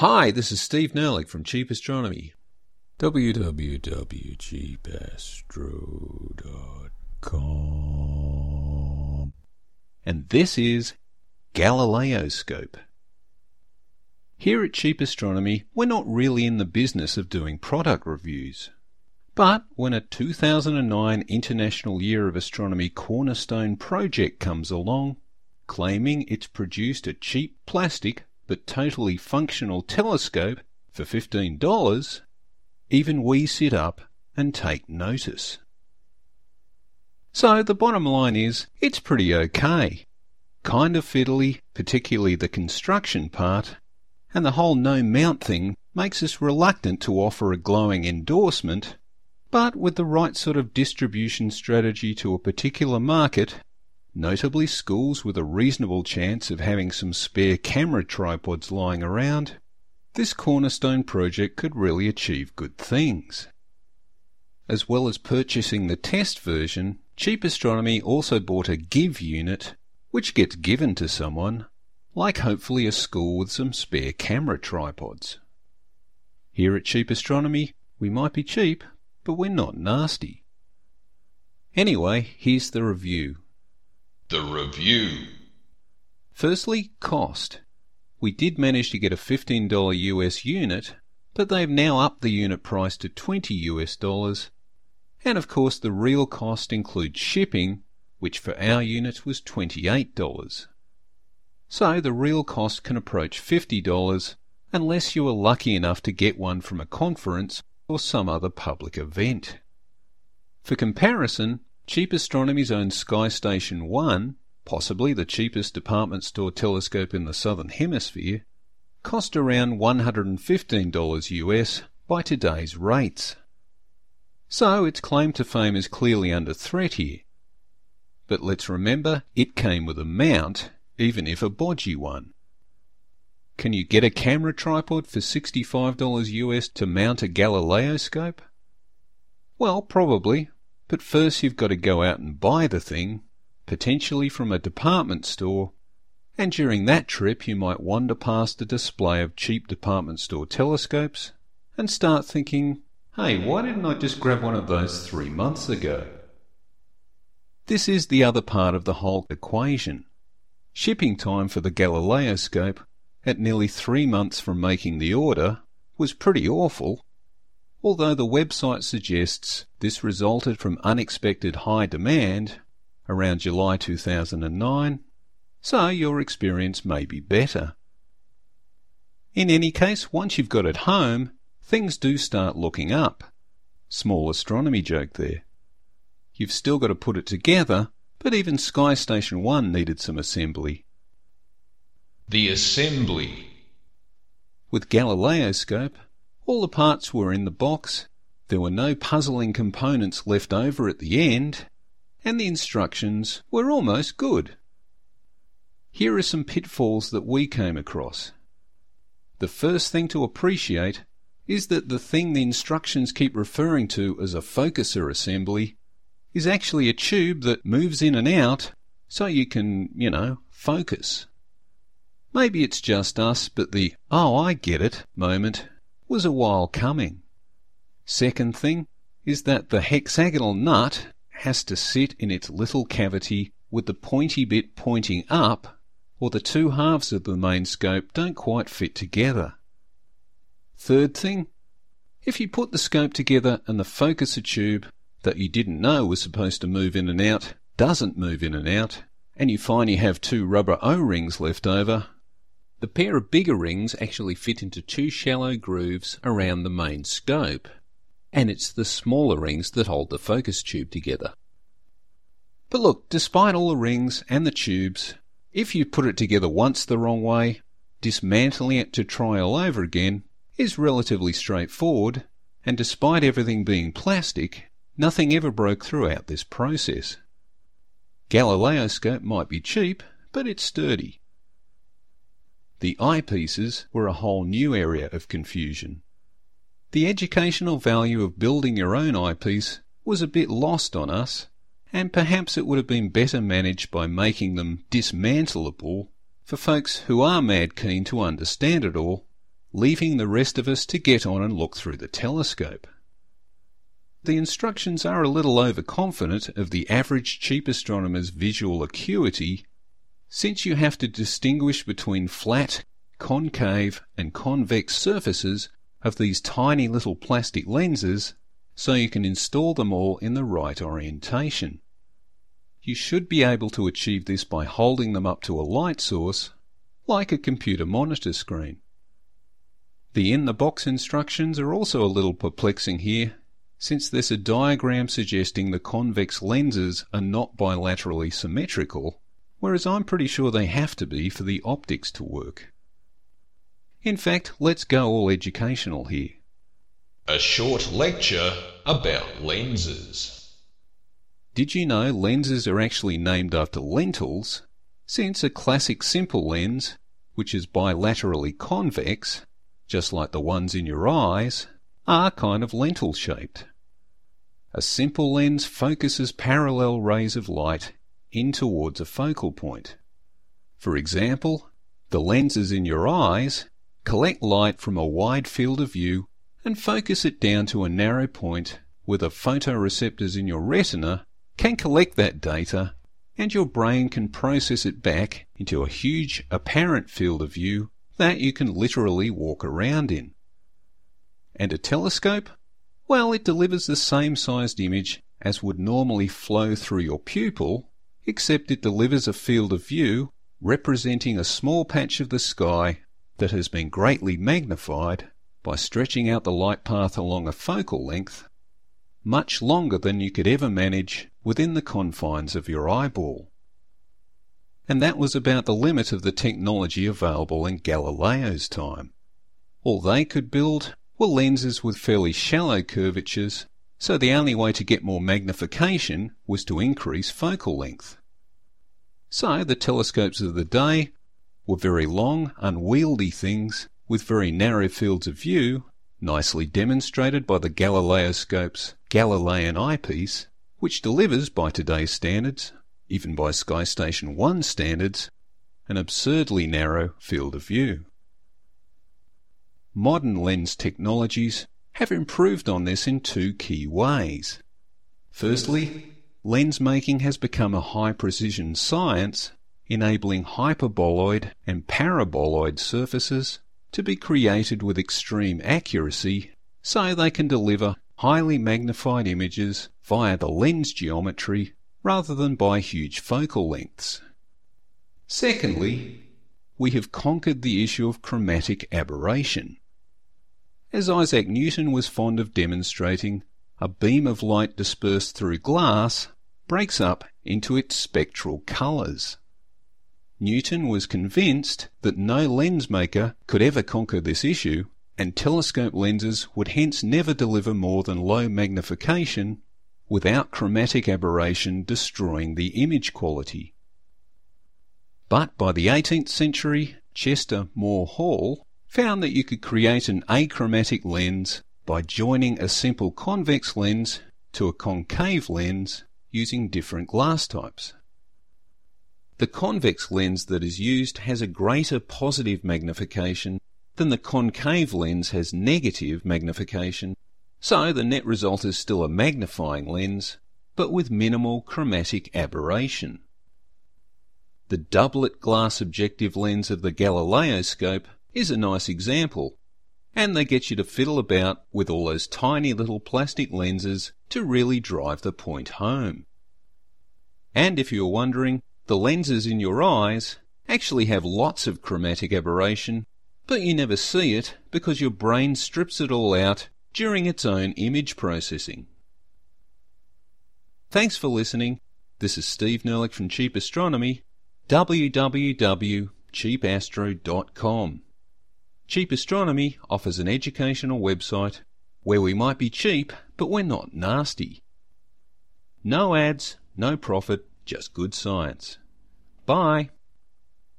Hi, this is Steve Nerlich from Cheap Astronomy. www.cheapastro.com. And this is Galileoscope. Here at Cheap Astronomy, we're not really in the business of doing product reviews. But when a 2009 International Year of Astronomy cornerstone project comes along, claiming it's produced a cheap plastic but totally functional telescope for $15, even we sit up and take notice. So the bottom line is, it's pretty okay. Kind of fiddly, particularly the construction part, and the whole no mount thing makes us reluctant to offer a glowing endorsement, but with the right sort of distribution strategy to a particular market, notably schools with a reasonable chance of having some spare camera tripods lying around, this cornerstone project could really achieve good things. As well as purchasing the test version, Cheap Astronomy also bought a give unit, which gets given to someone, like hopefully a school with some spare camera tripods. Here at Cheap Astronomy, we might be cheap, but we're not nasty. Anyway, here's the review. The review. Firstly, cost. We did manage to get a $15 US unit, but they've now upped the unit price to 20 US dollars. And of course, the real cost includes shipping, which for our unit was $28. So the real cost can approach $50 unless you are lucky enough to get one from a conference or some other public event. For comparison, Cheap Astronomy's own Sky Station 1, possibly the cheapest department store telescope in the southern hemisphere, cost around $115 US by today's rates. So its claim to fame is clearly under threat here. But let's remember it came with a mount, even if a bodgy one. Can you get a camera tripod for $65 US to mount a Galileoscope? Well, probably, but first you've got to go out and buy the thing, potentially from a department store, and during that trip you might wander past a display of cheap department store telescopes and start thinking, hey, why didn't I just grab one of those three months ago? This is the other part of the whole equation. Shipping time for the Galileoscope, at nearly three months from making the order, was pretty awful although the website suggests this resulted from unexpected high demand around July 2009, so your experience may be better. In any case, once you've got it home, things do start looking up. Small astronomy joke there. You've still got to put it together, but even Sky Station 1 needed some assembly. The assembly. With Galileoscope, all the parts were in the box, there were no puzzling components left over at the end, and the instructions were almost good. Here are some pitfalls that we came across. The first thing to appreciate is that the thing the instructions keep referring to as a focuser assembly is actually a tube that moves in and out so you can, you know, focus. Maybe it's just us, but the oh, I get it moment was a while coming. Second thing is that the hexagonal nut has to sit in its little cavity with the pointy bit pointing up, or the two halves of the main scope don't quite fit together. Third thing, if you put the scope together and the focuser tube that you didn't know was supposed to move in and out doesn't move in and out, and you find you have two rubber O-rings left over, the pair of bigger rings actually fit into two shallow grooves around the main scope, and it's the smaller rings that hold the focus tube together. But look, despite all the rings and the tubes, if you put it together once the wrong way, dismantling it to try all over again is relatively straightforward, and despite everything being plastic, nothing ever broke throughout this process. Galileoscope might be cheap, but it's sturdy. The eyepieces were a whole new area of confusion. The educational value of building your own eyepiece was a bit lost on us, and perhaps it would have been better managed by making them dismantleable for folks who are mad keen to understand it all, leaving the rest of us to get on and look through the telescope. The instructions are a little overconfident of the average cheap astronomer's visual acuity, since you have to distinguish between flat, concave, and convex surfaces of these tiny little plastic lenses so you can install them all in the right orientation. You should be able to achieve this by holding them up to a light source, like a computer monitor screen. The in-the-box instructions are also a little perplexing here, since there's a diagram suggesting the convex lenses are not bilaterally symmetrical, whereas I'm pretty sure they have to be for the optics to work. In fact, let's go all educational here. A short lecture about lenses. Did you know lenses are actually named after lentils, since a classic simple lens, which is bilaterally convex, just like the ones in your eyes, are kind of lentil shaped. A simple lens focuses parallel rays of light in towards a focal point. For example, the lenses in your eyes collect light from a wide field of view and focus it down to a narrow point where the photoreceptors in your retina can collect that data and your brain can process it back into a huge apparent field of view that you can literally walk around in. And a telescope? Well, it delivers the same sized image as would normally flow through your pupil, except it delivers a field of view representing a small patch of the sky that has been greatly magnified by stretching out the light path along a focal length much longer than you could ever manage within the confines of your eyeball. And that was about the limit of the technology available in Galileo's time. All they could build were lenses with fairly shallow curvatures, so the only way to get more magnification was to increase focal length. So the telescopes of the day were very long, unwieldy things with very narrow fields of view, nicely demonstrated by the Galileoscope's Galilean eyepiece, which delivers by today's standards, even by Sky Station 1 standards, an absurdly narrow field of view. Modern lens technologies have improved on this in two key ways. Firstly, lens making has become a high precision science enabling hyperboloid and paraboloid surfaces to be created with extreme accuracy so they can deliver highly magnified images via the lens geometry rather than by huge focal lengths. Secondly, we have conquered the issue of chromatic aberration. As Isaac Newton was fond of demonstrating, a beam of light dispersed through glass breaks up into its spectral colours. Newton was convinced that no lens maker could ever conquer this issue, and telescope lenses would hence never deliver more than low magnification without chromatic aberration destroying the image quality. But by the 18th century, Chester Moore Hall found that you could create an achromatic lens by joining a simple convex lens to a concave lens using different glass types. The convex lens that is used has a greater positive magnification than the concave lens has negative magnification, so the net result is still a magnifying lens, but with minimal chromatic aberration. The doublet glass objective lens of the Galileoscope is a nice example, and they get you to fiddle about with all those tiny little plastic lenses to really drive the point home. And if you're wondering, the lenses in your eyes actually have lots of chromatic aberration, but you never see it because your brain strips it all out during its own image processing. Thanks for listening. This is Steve Nerlich from Cheap Astronomy, www.cheapastro.com. Cheap Astronomy offers an educational website where we might be cheap, but we're not nasty. No ads, no profit, just good science. Bye.